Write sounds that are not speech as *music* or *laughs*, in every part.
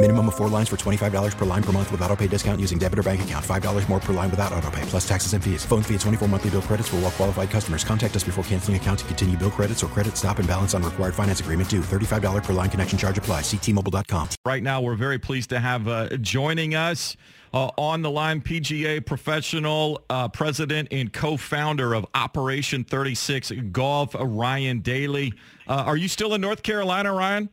Minimum of four lines for $25 per line per month with auto pay discount using debit or bank account. $5 more per line without auto pay, plus taxes and fees. Phone fee at 24 monthly bill credits for all well qualified customers. Contact us before canceling account to continue bill credits or credit stop and balance on required finance agreement due. $35 per line connection charge apply. Ctmobile.com. Right now, we're very pleased to have uh, joining us uh, on the line PGA professional, uh, president and co-founder of Operation 36 Golf, Ryan Dailey. Uh, are you still in North Carolina, Ryan?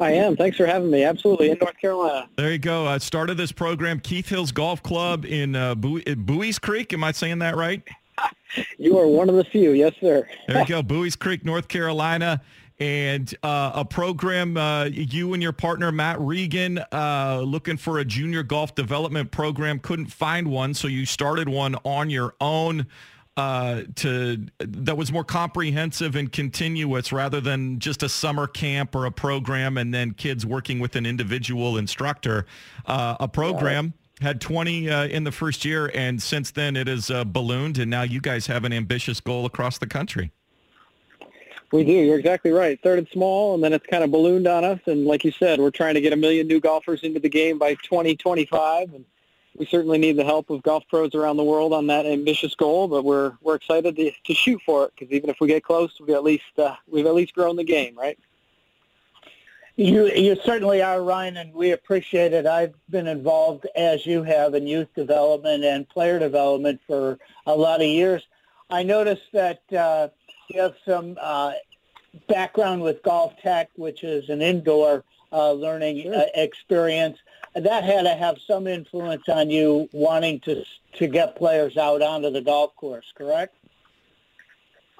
I am. Thanks for having me. Absolutely. In North Carolina. There you go. I started this program, Keith Hills Golf Club in uh, Buies Creek. Am I saying that right? *laughs* You are one of the few. Yes, sir. there you *laughs* go. Buies Creek, North Carolina. And uh, a program, uh, you and your partner, Matt Regan, uh, looking for a junior golf development program, couldn't find one. So you started one on your own uh, to that was more comprehensive and continuous rather than just a summer camp or a program and then kids working with an individual instructor. Uh, a program had 20 uh, in the first year, and since then it has uh, ballooned, and now you guys have an ambitious goal across the country. We do. You're exactly right. Started small, and then it's kind of ballooned on us. And like you said, we're trying to get a million new golfers into the game by 2025. And we certainly need the help of golf pros around the world on that ambitious goal, but we're we're excited to, to shoot for it because even if we get close, we at least uh, we've at least grown the game, right? You you certainly are, Ryan, and we appreciate it. I've been involved as you have in youth development and player development for a lot of years. I noticed that uh, you have some uh, background with GolfTEC, which is an indoor uh, learning sure. uh, experience that had to have some influence on you wanting to to get players out onto the golf course, correct?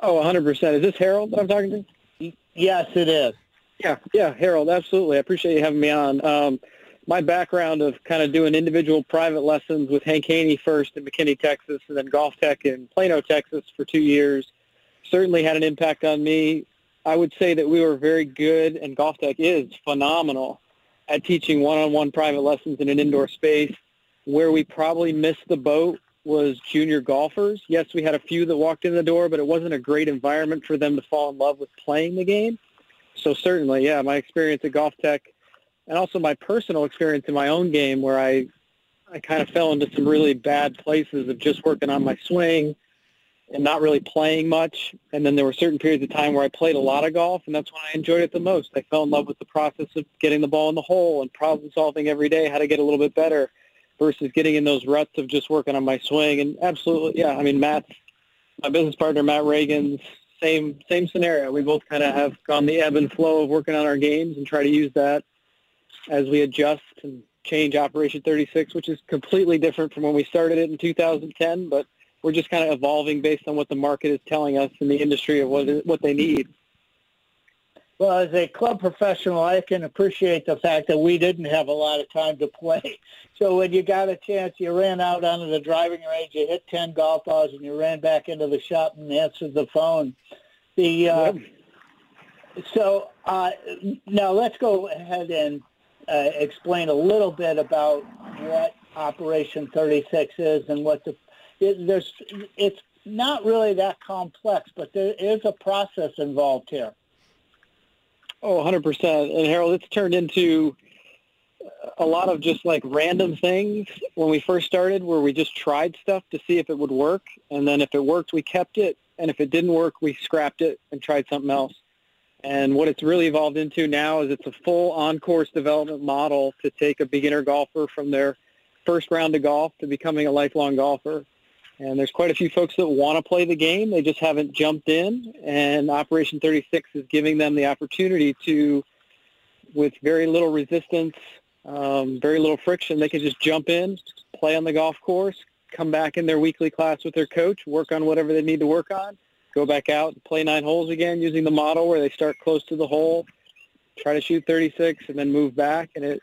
Oh, 100%. Is this Harold that I'm talking to? Yes, it is. Yeah, yeah, Harold, absolutely. I appreciate you having me on. Um, my background of kind of doing individual private lessons with Hank Haney first in McKinney, Texas, and then GolfTEC in Plano, Texas for two years certainly had an impact on me. I would say that we were very good, and GolfTEC is phenomenal at teaching one-on-one private lessons in an indoor space. Where we probably missed the boat was junior golfers. Yes, we had a few that walked in the door, but it wasn't a great environment for them to fall in love with playing the game. So certainly, yeah, my experience at GolfTEC and also my personal experience in my own game where I I kind of fell into some really bad places of just working on my swing, and not really playing much. And then there were certain periods of time where I played a lot of golf, and that's when I enjoyed it the most. I fell in love with the process of getting the ball in the hole and problem solving every day, how to get a little bit better versus getting in those ruts of just working on my swing. And absolutely, yeah, I mean, Matt's my business partner, Matt Reagan's same same scenario. We both kind of have gone the ebb and flow of working on our games and try to use that as we adjust and change Operation 36, which is completely different from when we started it in 2010, but we're just kind of evolving based on what the market is telling us in the industry of what what they need. Well, as a club professional, I can appreciate the fact that we didn't have a lot of time to play. *laughs* So when you got a chance, you ran out onto the driving range, you hit 10 golf balls, and you ran back into the shop and answered the phone. The uh, yep. So uh, now let's go ahead and uh, explain a little bit about what Operation 36 is and what the there's it's not really that complex, but there is a process involved here. Oh, 100%. And Harold, it's turned into a lot of just like random things when we first started where we just tried stuff to see if it would work. And then if it worked, we kept it. And if it didn't work, we scrapped it and tried something else. And what it's really evolved into now is it's a full on-course development model to take a beginner golfer from their first round of golf to becoming a lifelong golfer. And there's quite a few folks that want to play the game. They just haven't jumped in. And Operation 36 is giving them the opportunity to, with very little resistance, um, very little friction, they can just jump in, play on the golf course, come back in their weekly class with their coach, work on whatever they need to work on, go back out and play nine holes again using the model where they start close to the hole, try to shoot 36, and then move back. And it,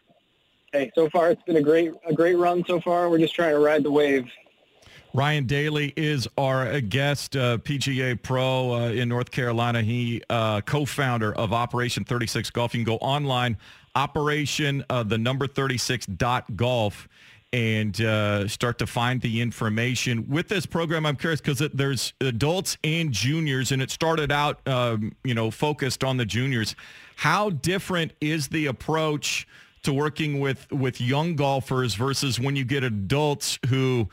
hey, so far it's been a great a great run so far. We're just trying to ride the wave. Ryan Dailey is our guest, uh, PGA pro uh, in North Carolina. He uh, co-founder of Operation 36 Golf. You can go online, Operation uh, the number 36 dot golf, and uh, start to find the information with this program. I'm curious because there's adults and juniors, and it started out, um, you know, focused on the juniors. How different is the approach? to working with with young golfers versus when you get adults who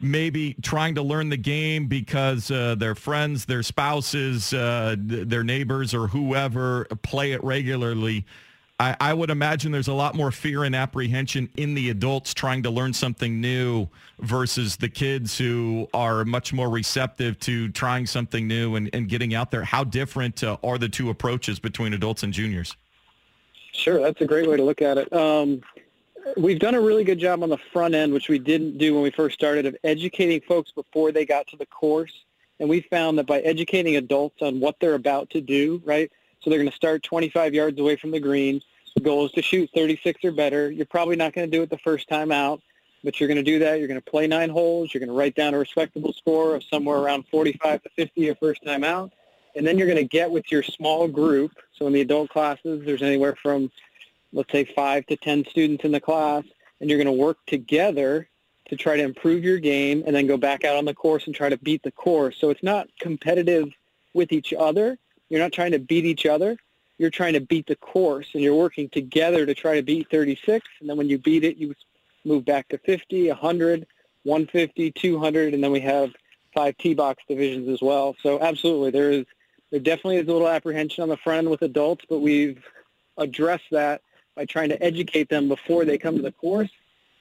maybe trying to learn the game because uh, their friends, their spouses, uh, their neighbors, or whoever play it regularly. I, I, would imagine there's a lot more fear and apprehension in the adults trying to learn something new versus the kids who are much more receptive to trying something new and, and getting out there. How different uh, are the two approaches between adults and juniors? Sure, that's a great way to look at it. Um, we've done a really good job on the front end, which we didn't do when we first started, of educating folks before they got to the course. And we found that by educating adults on what they're about to do, right? So they're going to start 25 yards away from the green. The goal is to shoot 36 or better. You're probably not going to do it the first time out, but you're going to do that. You're going to play nine holes. You're going to write down a respectable score of somewhere around 45 to 50 your first time out. And then you're going to get with your small group. So in the adult classes, there's anywhere from let's say five to 10 students in the class, and you're going to work together to try to improve your game and then go back out on the course and try to beat the course. So it's not competitive with each other. You're not trying to beat each other. You're trying to beat the course, and you're working together to try to beat 36. And then when you beat it, you move back to 50, 100, 150, 200, and then we have five T-box divisions as well. So absolutely, there is there definitely is a little apprehension on the front end with adults, but we've addressed that by trying to educate them before they come to the course,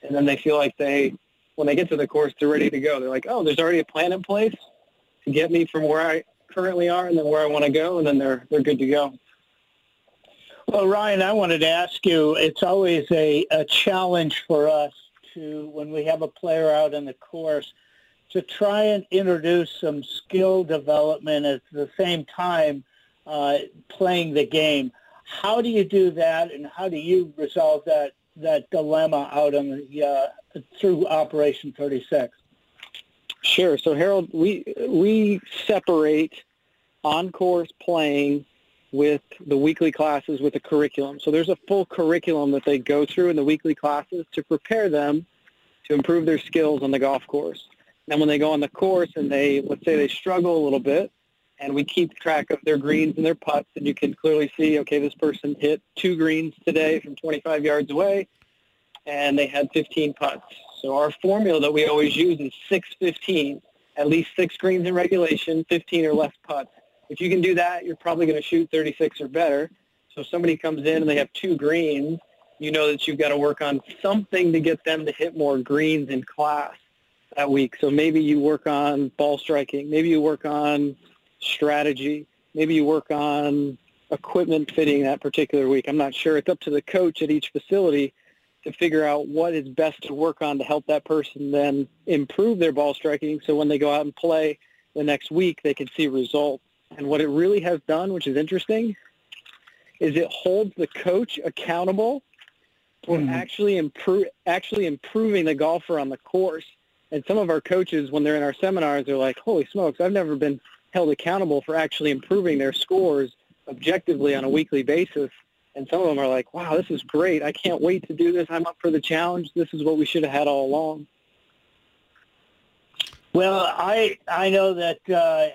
and then they feel like they, when they get to the course, they're ready to go. They're like, oh, there's already a plan in place to get me from where I currently are and then where I want to go, and then they're they're good to go. Well, Ryan, I wanted to ask you. It's always a, a challenge for us to when we have a player out in the course to try and introduce some skill development at the same time uh, playing the game. How do you do that, and how do you resolve that that dilemma out on the uh, through Operation 36? Sure. So Harold, we we separate on course playing with the weekly classes with the curriculum. So there's a full curriculum that they go through in the weekly classes to prepare them to improve their skills on the golf course. And when they go on the course and they let's say they struggle a little bit, and we keep track of their greens and their putts, and you can clearly see, okay, this person hit two greens today from 25 yards away, and they had 15 putts. So our formula that we always use is 6-15, at least six greens in regulation, 15 or less putts. If you can do that, you're probably going to shoot 36 or better. So if somebody comes in and they have two greens, you know that you've got to work on something to get them to hit more greens in class that week. So maybe you work on ball striking. Maybe you work on strategy. Maybe you work on equipment fitting that particular week. I'm not sure. It's up to the coach at each facility to figure out what is best to work on to help that person then improve their ball striking so when they go out and play the next week they can see results. And what it really has done, which is interesting, is it holds the coach accountable for mm-hmm. actually improve actually improving the golfer on the course. And some of our coaches, when they're in our seminars, they're like, "Holy smokes! I've never been held accountable for actually improving their scores objectively on a weekly basis. And some of them are like, wow, this is great. I can't wait to do this. I'm up for the challenge. This is what we should have had all along. Well, I I know that uh,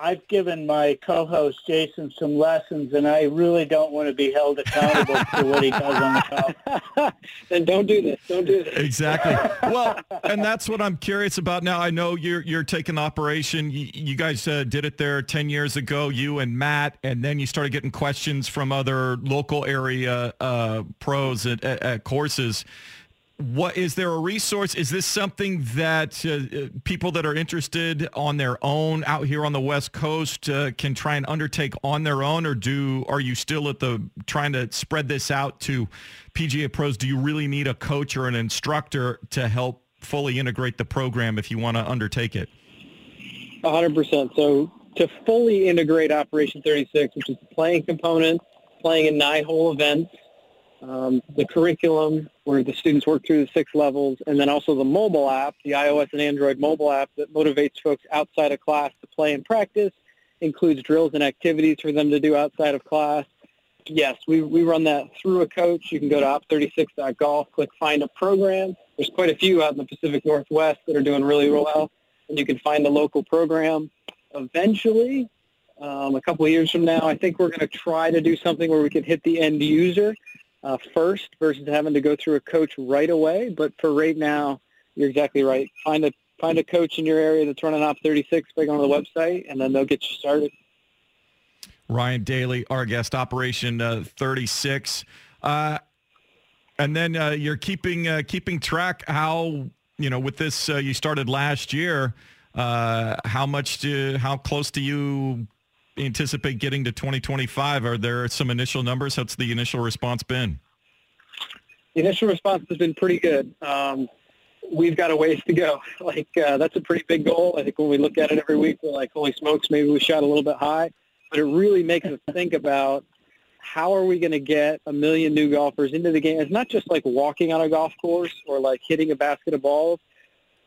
I've given my co-host Jason some lessons, and I really don't want to be held accountable for what he does on the golf. *laughs* then don't do this. Don't do this. Exactly. *laughs* Well, and that's what I'm curious about now. I know you're you're taking operation. You, you guys uh, did it there ten years ago, you and Matt, and then you started getting questions from other local area uh, pros at, at, at courses what is there a resource? Is this something that uh, uh, people that are interested on their own out here on the West Coast uh, can try and undertake on their own, or do are you still at the trying to spread this out to PGA pros? Do you really need a coach or an instructor to help fully integrate the program if you want to undertake it? 100%. So to fully integrate Operation 36, which is the playing component, playing in nine-hole events, um, the curriculum where the students work through the six levels, and then also the mobile app, the iOS and Android mobile app that motivates folks outside of class to play and practice, includes drills and activities for them to do outside of class. Yes, we, we run that through a coach. You can go to op36.golf, click find a program. There's quite a few out in the Pacific Northwest that are doing really well, and you can find a local program. Eventually, um, a couple of years from now, I think we're going to try to do something where we can hit the end user uh, first versus having to go through a coach right away. But for right now, you're exactly right. Find a find a coach in your area that's running Op 36 by going to the website, and then they'll get you started. Ryan Dailey, our guest, Operation uh, 36. Uh, and then uh, you're keeping uh, keeping track how you know with this uh, you started last year. Uh, how much do how close do you anticipate getting to 2025? Are there some initial numbers? What's the initial response been? The initial response has been pretty good. Um, we've got a ways to go. *laughs* Like uh, that's a pretty big goal. I think when we look at it every week, we're like, holy smokes, maybe we shot a little bit high. But it really makes us think about how are we going to get a million new golfers into the game? It's not just like walking on a golf course or like hitting a basket of balls.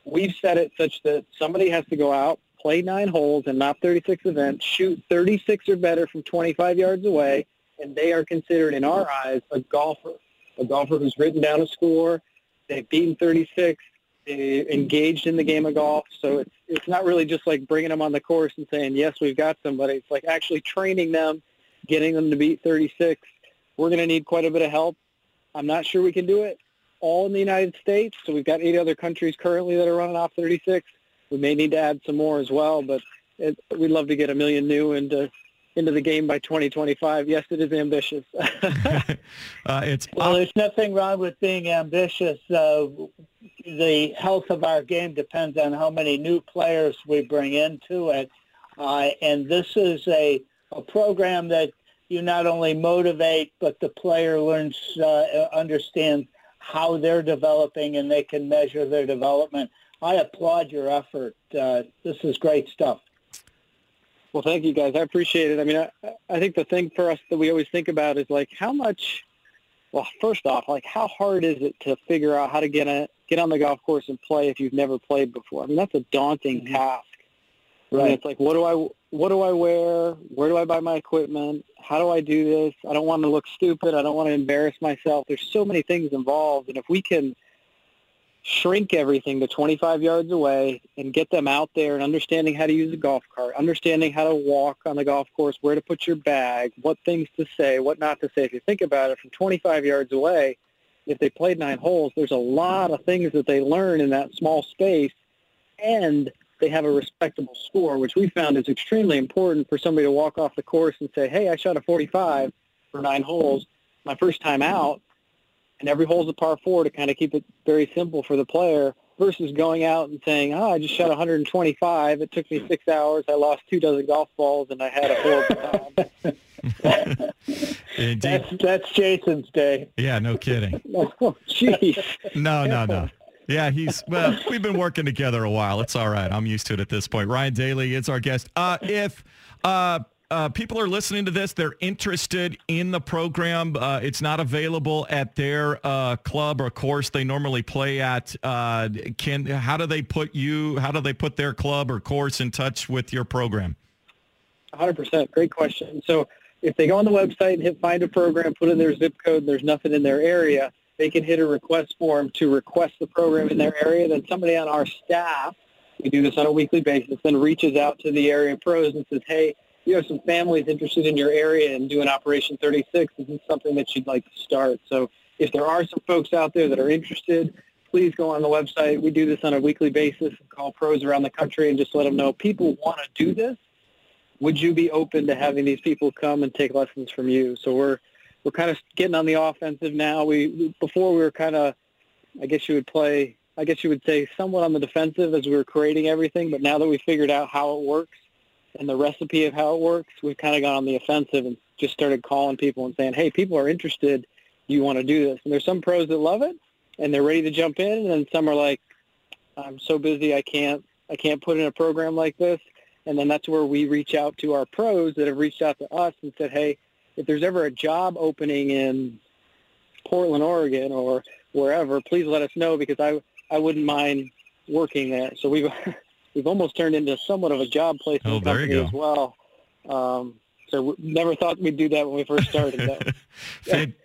We've set it such that somebody has to go out, play nine holes in an 36 event, shoot 36 or better from 25 yards away, and they are considered, in our eyes, a golfer. A golfer who's written down a score, they've beaten 36, they engaged in the game of golf. So it's it's not really just like bringing them on the course and saying yes, we've got somebody. It's like actually training them, getting them to beat 36. We're going to need quite a bit of help. I'm not sure we can do it all in the United States. So we've got eight other countries currently that are running Op 36 we may need to add some more as well, but it, we'd love to get a million new into into the game by 2025. Yes, it is ambitious. *laughs* uh, it's well, there's nothing wrong with being ambitious. Uh, the health of our game depends on how many new players we bring into it, uh, and this is a a program that you not only motivate, but the player learns, uh, understands how they're developing, and they can measure their development. I applaud your effort. Uh, this is great stuff. Well, thank you guys. I appreciate it. I mean, I, I think the thing for us that we always think about is like how much. Well, first off, like how hard is it to figure out how to get a, get on the golf course and play if you've never played before? I mean, that's a daunting mm-hmm. task. Right. I mean, it's like, what do I what do I wear? Where do I buy my equipment? How do I do this? I don't want to look stupid. I don't want to embarrass myself. There's so many things involved, and if we can shrink everything to 25 yards away and get them out there and understanding how to use a golf cart, understanding how to walk on the golf course, where to put your bag, what things to say, what not to say. If you think about it from 25 yards away, if they played nine holes, there's a lot of things that they learn in that small space and they have a respectable score, which we found is extremely important for somebody to walk off the course and say, hey, I shot a 45 for nine holes my first time out and every hole's a par four to kind of keep it very simple for the player versus going out and saying, oh, I just shot 125. It took me six hours. I lost two dozen golf balls, and I had a horrible time. *laughs* that's, that's Jason's day. Yeah, no kidding. *laughs* oh, jeez. no, no, no. Yeah, he's well. We've been working together a while. It's all right. I'm used to it at this point. Ryan Dailey is our guest. Uh, if uh, uh, people are listening to this. They're interested in the program. Uh, it's not available at their uh, club or course they normally play at. Uh, can how do they put you? How do they put their club or course in touch with your program? 100%. Great question. So if they go on the website and hit find a program, put in their zip code, there's nothing in their area, they can hit a request form to request the program in their area. Then somebody on our staff, we do this on a weekly basis, then reaches out to the area pros and says, hey, you have some families interested in your area and doing Operation 36, this is something that you'd like to start. So if there are some folks out there that are interested, please go on the website. We do this on a weekly basis and call pros around the country and just let them know people want to do this. Would you be open to having these people come and take lessons from you? So we're we're kind of getting on the offensive now. We before we were kind of I guess you would play, I guess you would say somewhat on the defensive as we were creating everything. But now that we figured out how it works and the recipe of how it works, we've kind of gone on the offensive and just started calling people and saying, hey, people are interested. You want to do this. And there's some pros that love it and they're ready to jump in. And some are like, I'm so busy. I can't, I can't put in a program like this. And then that's where we reach out to our pros that have reached out to us and said, hey, if there's ever a job opening in Portland, Oregon, or wherever, please let us know because I I wouldn't mind working there. So we've we've almost turned into somewhat of a job placement oh, company as well. Um, so we never thought we'd do that when we first started. *laughs*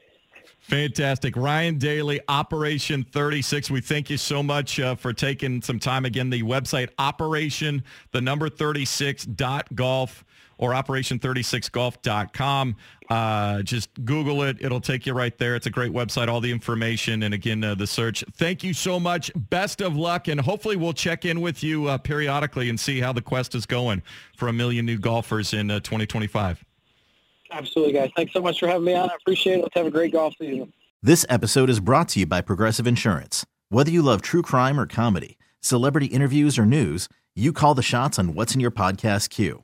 Fantastic. Ryan Dailey, Operation 36. We thank you so much uh, for taking some time. Again, the website, operation, the number 36 dot golf or operation36golf.com. Uh, just Google it. It'll take you right there. It's a great website, all the information. And again, uh, the search. Thank you so much. Best of luck. And hopefully we'll check in with you uh, periodically and see how the quest is going for a million new golfers in uh, 2025. Absolutely, guys. Thanks so much for having me on. I appreciate it. Let's have a great golf season. This episode is brought to you by Progressive Insurance. Whether you love true crime or comedy, celebrity interviews or news, you call the shots on what's in your podcast queue.